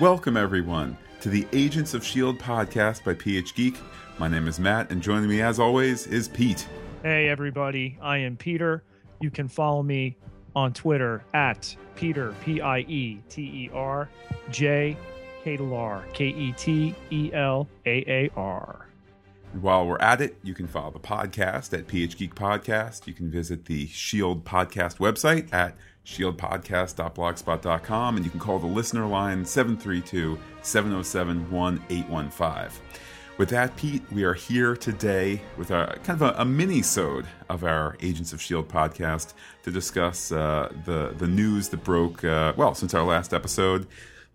Welcome, everyone, to the Agents of S.H.I.E.L.D. podcast by PH Geek. My name is Matt, and joining me, as always, is Pete. Hey, everybody. I am Peter. You can follow me on Twitter at Peter, P I E T E R, J, Ketelaar, K E T E L A A R. While we're at it, you can follow the podcast at PH Geek Podcast. You can visit the Shield Podcast website at shieldpodcast.blogspot.com, and you can call the listener line 732 707 1815. With that, Pete, we are here today with a kind of a, a mini-sode of our Agents of S.H.I.E.L.D. podcast to discuss uh, the, the news that broke, uh, well, since our last episode,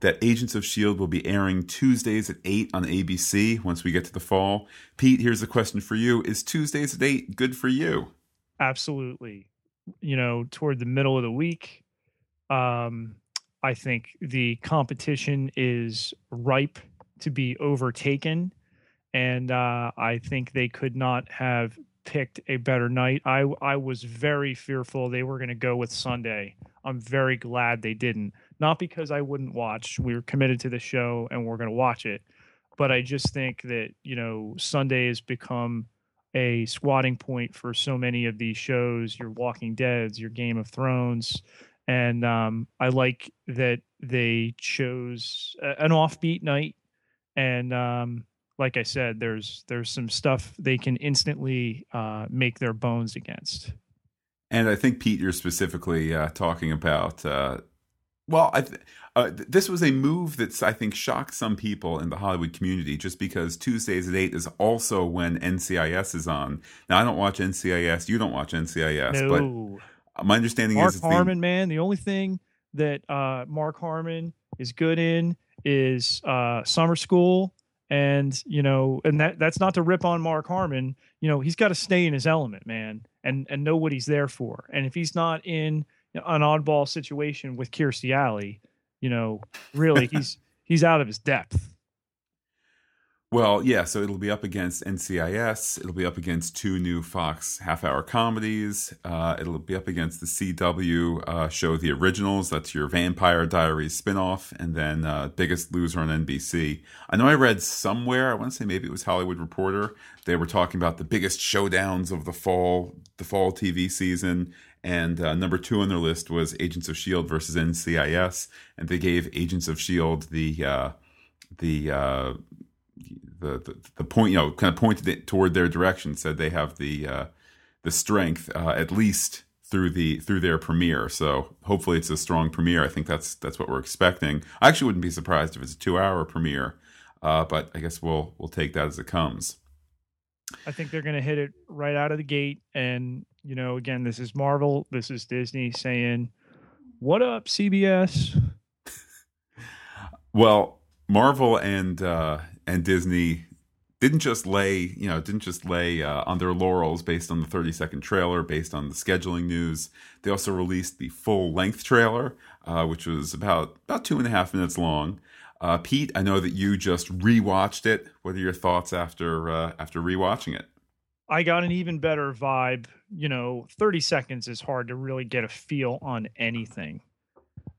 that Agents of S.H.I.E.L.D. will be airing Tuesdays at 8 on ABC once we get to the fall. Pete, here's a question for you. Is Tuesdays at 8 good for you? Absolutely. You know, toward the middle of the week, um, I think the competition is ripe to be overtaken and uh, I think they could not have picked a better night. I I was very fearful they were going to go with Sunday. I'm very glad they didn't. Not because I wouldn't watch. We were committed to the show and we're going to watch it. But I just think that, you know, Sunday has become a squatting point for so many of these shows, your Walking Deads, your Game of Thrones. And um, I like that they chose an offbeat night and um, like I said, there's there's some stuff they can instantly uh, make their bones against. And I think Pete, you're specifically uh, talking about. Uh, well, I th- uh, this was a move that's I think shocked some people in the Hollywood community, just because Tuesdays at eight is also when NCIS is on. Now I don't watch NCIS, you don't watch NCIS, no. but my understanding Mark is Harmon, the- man, the only thing that uh, Mark Harmon is good in is uh, summer school and you know and that that's not to rip on mark harmon you know he's got to stay in his element man and and know what he's there for. And if he's not in an oddball situation with kirstie alley you know really he's he's out of his depth well, yeah, so it'll be up against NCIS. It'll be up against two new Fox half hour comedies. Uh, it'll be up against the CW uh, show The Originals. That's your Vampire Diaries spinoff. And then uh, Biggest Loser on NBC. I know I read somewhere, I want to say maybe it was Hollywood Reporter, they were talking about the biggest showdowns of the fall, the fall TV season. And uh, number two on their list was Agents of S.H.I.E.L.D. versus NCIS. And they gave Agents of S.H.I.E.L.D. the, uh, the, uh, the, the, the point you know kind of pointed it toward their direction said they have the uh, the strength uh, at least through the through their premiere. So hopefully it's a strong premiere. I think that's that's what we're expecting. I actually wouldn't be surprised if it's a two hour premiere uh, but i guess we'll we'll take that as it comes. I think they're going to hit it right out of the gate. And you know again this is marvel this is disney saying what up cbs well marvel and uh and Disney didn't just lay, you know, didn't just lay uh, on their laurels based on the 30 second trailer, based on the scheduling news. They also released the full length trailer, uh, which was about about two and a half minutes long. Uh, Pete, I know that you just rewatched it. What are your thoughts after uh, after rewatching it? I got an even better vibe. You know, 30 seconds is hard to really get a feel on anything.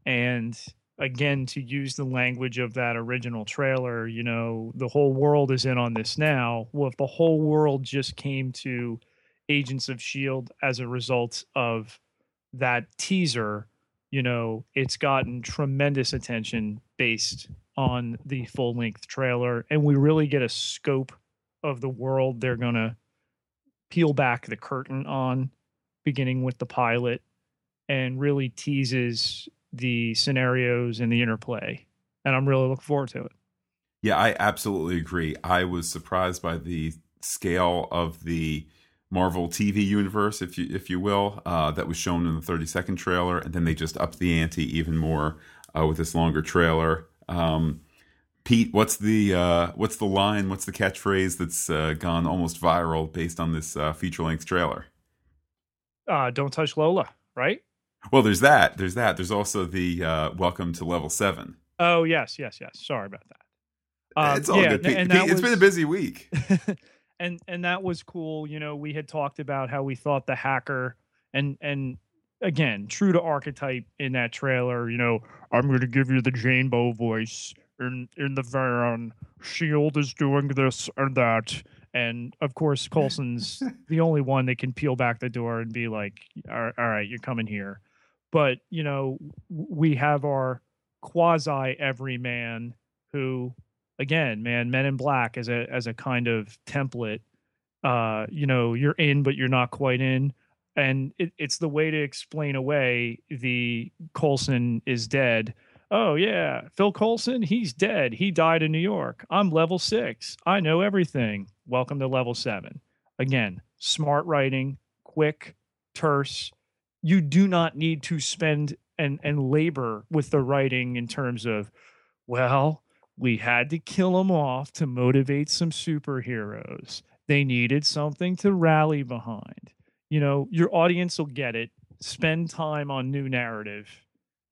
And again to use the language of that original trailer you know the whole world is in on this now. Well if the whole world just came to agents of shield as a result of that teaser you know it's gotten tremendous attention based on the full length trailer and we really get a scope of the world they're going to peel back the curtain on beginning with the pilot and really teases the scenarios and the interplay. And I'm really looking forward to it. Yeah, I absolutely agree. I was surprised by the scale of the Marvel TV universe, if you if you will, uh, that was shown in the 30 second trailer, and then they just upped the ante even more uh, with this longer trailer. Um, Pete, what's the uh, what's the line? What's the catchphrase that's uh, gone almost viral based on this uh, feature length trailer? Uh, don't touch Lola, right? Well, there's that. There's that. There's also the uh, welcome to level seven. Oh yes, yes, yes. Sorry about that. Um, it's all yeah, good. Pete, and Pete, was, it's been a busy week. and and that was cool. You know, we had talked about how we thought the hacker and and again, true to archetype in that trailer. You know, I'm going to give you the Jane Bow voice, in in the van. Shield is doing this and that, and of course Coulson's the only one that can peel back the door and be like, "All all right, you're coming here." But you know, we have our quasi everyman who, again, man, Men in Black as a as a kind of template. Uh, you know, you're in, but you're not quite in and it, it's the way to explain away the Coulson is dead. Oh yeah, Phil Coulson, he's dead. He died in New York. I'm level six. I know everything. Welcome to level seven. Again, smart writing, quick, terse. You do not need to spend and and labor with the writing in terms of, well, we had to kill them off to motivate some superheroes. They needed something to rally behind. You know your audience will get it. Spend time on new narrative.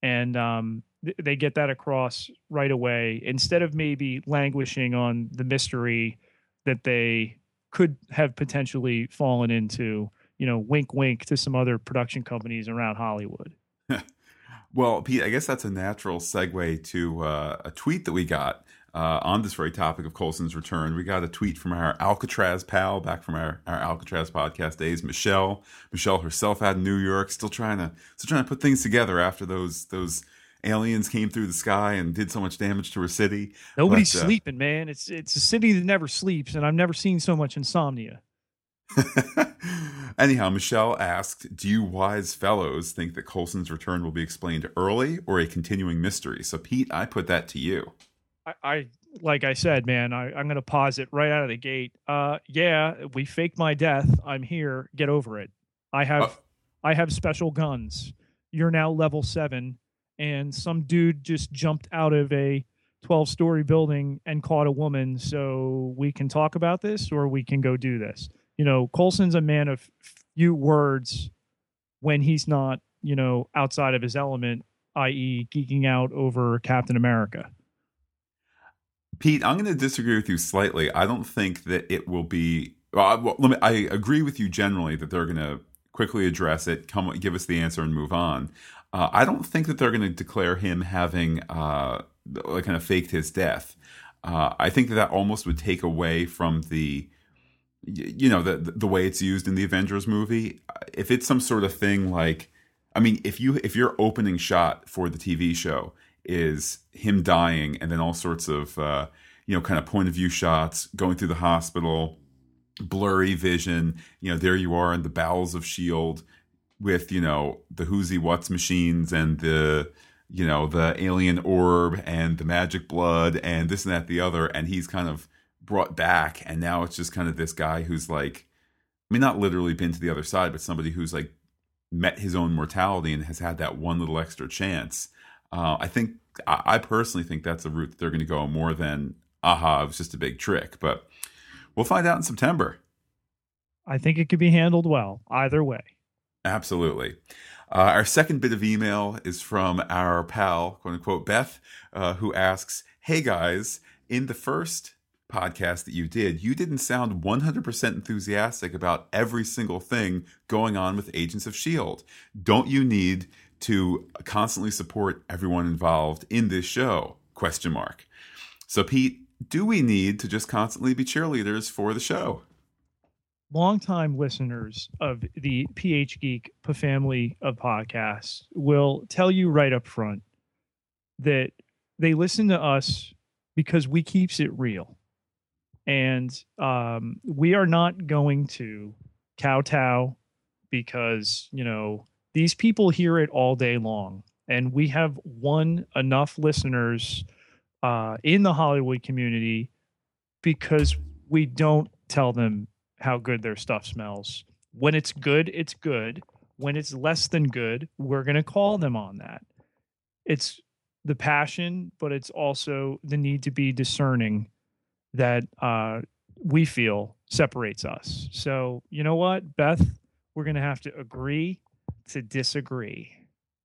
And um, th- they get that across right away. Instead of maybe languishing on the mystery that they could have potentially fallen into you know wink wink to some other production companies around hollywood well pete i guess that's a natural segue to uh, a tweet that we got uh, on this very topic of Coulson's return. We got a tweet from our Alcatraz pal back from our, our Alcatraz podcast days, Michelle. Michelle herself out in New York, still trying to still trying to put things together after those those aliens came through the sky and did so much damage to her city. Nobody's but, uh, sleeping, man. It's it's a city that never sleeps, and I've never seen so much insomnia. Anyhow, Michelle asked, "Do you wise fellows think that Coulson's return will be explained early or a continuing mystery?" So, Pete, I put that to you. I, I like I said, man, I, I'm gonna pause it right out of the gate. Uh, yeah, we faked my death. I'm here. Get over it. I have, uh, I have special guns. You're now level seven, and some dude just jumped out of a 12 story building and caught a woman. So we can talk about this, or we can go do this. You know, Coulson's a man of few words when he's not, you know, outside of his element, i.e., geeking out over Captain America. Pete, I'm going to disagree with you slightly. I don't think that it will be. Well, I, me, I agree with you generally that they're going to quickly address it, come give us the answer, and move on. Uh, I don't think that they're going to declare him having uh, like kind of faked his death. Uh, I think that that almost would take away from the, you know, the the way it's used in the Avengers movie. If it's some sort of thing like, I mean, if you if your opening shot for the TV show is him dying and then all sorts of uh, you know kind of point of view shots going through the hospital blurry vision you know there you are in the bowels of shield with you know the who's what's machines and the you know the alien orb and the magic blood and this and that the other and he's kind of brought back and now it's just kind of this guy who's like i mean not literally been to the other side but somebody who's like met his own mortality and has had that one little extra chance uh, I think I, I, personally think that's a route that they're going to go more than aha, it was just a big trick. But we'll find out in September. I think it could be handled well either way. Absolutely. Uh, our second bit of email is from our pal, quote unquote, Beth, uh, who asks, Hey guys, in the first podcast that you did, you didn't sound 100% enthusiastic about every single thing going on with Agents of S.H.I.E.L.D. Don't you need to constantly support everyone involved in this show? Question mark. So, Pete, do we need to just constantly be cheerleaders for the show? Longtime listeners of the PH Geek family of podcasts will tell you right up front that they listen to us because we keeps it real, and um, we are not going to kowtow because you know these people hear it all day long. And we have won enough listeners uh, in the hollywood community because we don't tell them how good their stuff smells. When it's good it's good. When it's less than good we're going to call them on that. It's the passion but it's also the need to be discerning that uh, we feel separates us so you know what beth we're going to have to agree to disagree.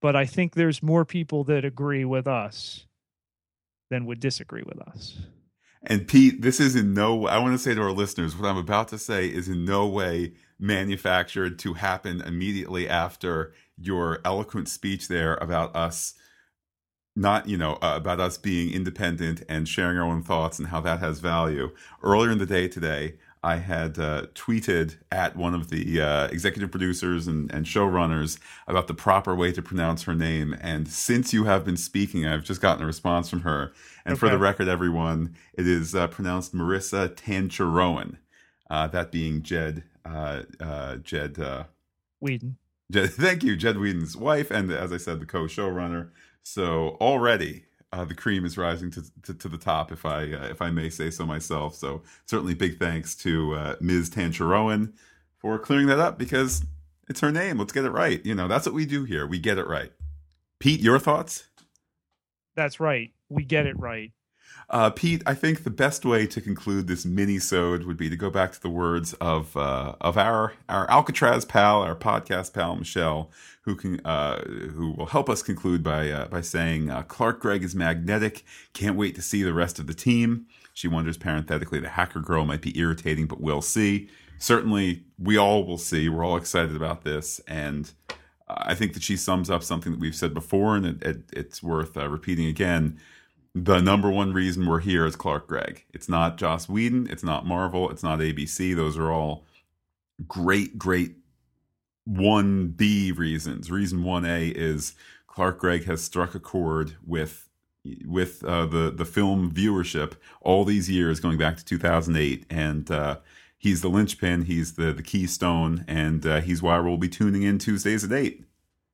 But I think there's more people that agree with us than would disagree with us. And Pete, this is in no I want to say to our listeners, what I'm about to say is in no way manufactured to happen immediately after your eloquent speech there about us not you know uh, about us being independent and sharing our own thoughts and how that has value. Earlier in the day today, I had uh, tweeted at one of the uh, executive producers and, and showrunners about the proper way to pronounce her name. And since you have been speaking, I've just gotten a response from her. And okay. for the record, everyone, it is uh, pronounced Maurissa Tancharoen. Uh, that being Jed uh, Jed Whedon. Jed, thank you, Jed Whedon's wife, and as I said, the co-showrunner. So already uh, the cream is rising to, to, to the top, if I uh, if I may say so myself. So certainly, big thanks to uh, Ms. Tancharoen for clearing that up because it's her name. Let's get it right. You know, that's what we do here. We get it right. Pete, your thoughts? That's right. We get it right. Uh, Pete, I think the best way to conclude this mini-sode would be to go back to the words of uh, of our our Alcatraz pal, our podcast pal Michelle, who can uh, who will help us conclude by uh, by saying uh, Clark Gregg is magnetic. Can't wait to see the rest of the team. She wonders parenthetically the hacker girl might be irritating, but we'll see. Certainly, we all will see. We're all excited about this, and I think that she sums up something that we've said before, and it, it, it's worth uh, repeating again the number one reason we're here is Clark Gregg. It's not Joss Whedon. It's not Marvel. It's not ABC. Those are all great, great 1B reasons. Reason 1A is Clark Gregg has struck a chord with with uh, the the film viewership all these years going back to 2008 and uh, he's the linchpin he's the the keystone and uh, he's why we'll be tuning in Tuesdays at 8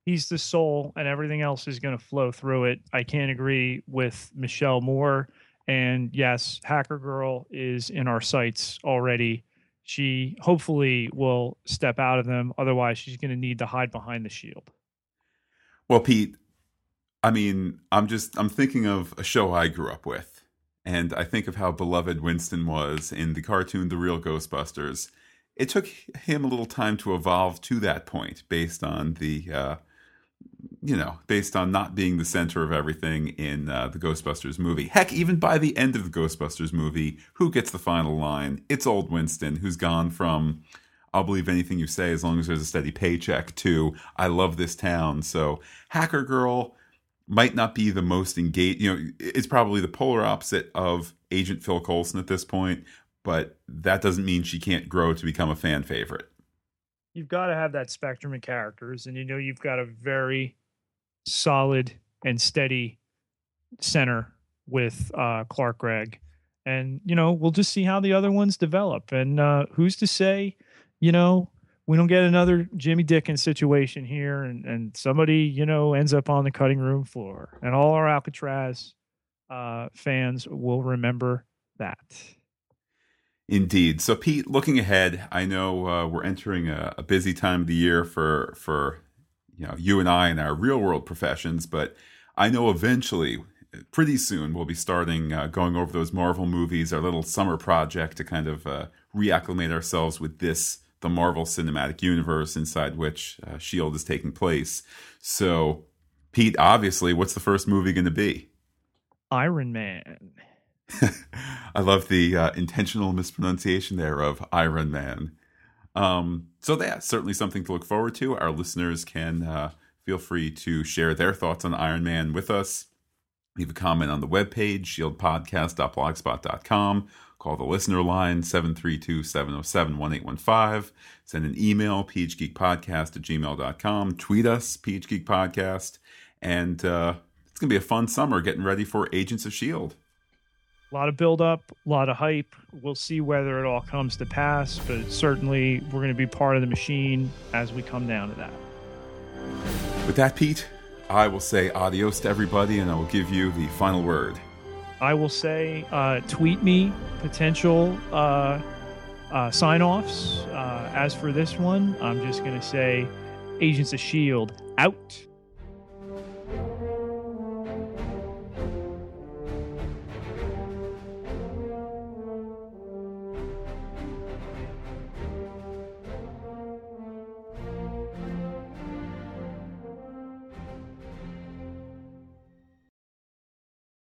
he's the soul and everything else is going to flow through it. I can't agree with Michelle more. And yes, Hacker Girl is in our sights already. She hopefully will step out of them. Otherwise, she's going to need to hide behind the shield. Well, Pete, I mean, I'm just I'm thinking of a show I grew up with, and I think of how beloved Winston was in the cartoon The Real Ghostbusters. It took him a little time to evolve to that point, based on the uh, you know, based on not being the center of everything in uh, the Ghostbusters movie. Heck, even by the end of the Ghostbusters movie, who gets the final line? It's old Winston, who's gone from I'll believe anything you say as long as there's a steady paycheck to I love this town. So, Hacker Girl might not be the most engaged, you know, it's probably the polar opposite of Agent Phil Coulson at this point, but that doesn't mean she can't grow to become a fan favorite you've got to have that spectrum of characters, and you know you've got a very solid and steady center with uh, Clark Gregg, and you know we'll just see how the other ones develop. And uh, who's to say, you know, we don't get another Jimmy Dickens situation here, and and somebody you know ends up on the cutting room floor, and all our Alcatraz uh, fans will remember that. Indeed. So, Pete, looking ahead, I know uh, we're entering a, a, busy time of the year for for you know you and I in our real world professions, but I know eventually, pretty soon, we'll be starting uh, going over those Marvel movies, our little summer project to kind of uh, reacclimate ourselves with this the Marvel Cinematic Universe inside which uh, Shield is taking place. So, Pete, obviously, what's the first movie going to be? Iron Man. I love the uh, intentional mispronunciation there of Iron Man. Um, so that's certainly something to look forward to. Our listeners can uh, feel free to share their thoughts on Iron Man with us. Leave a comment on the webpage, shieldpodcast.blogspot.com. Call the listener line, 732-707-1815. Send an email, phgeekpodcast at gmail.com. Tweet us, phgeekpodcast. And uh, it's going to be a fun summer getting ready for Agents of S.H.I.E.L.D a lot of buildup, a lot of hype. We'll see whether it all comes to pass, but certainly we're going to be part of the machine as we come down to that. With that, Pete, I will say adios to everybody and I will give you the final word. I will say uh, tweet me potential uh, uh, sign offs. Uh, as for this one, I'm just going to say Agents of S.H.I.E.L.D. out.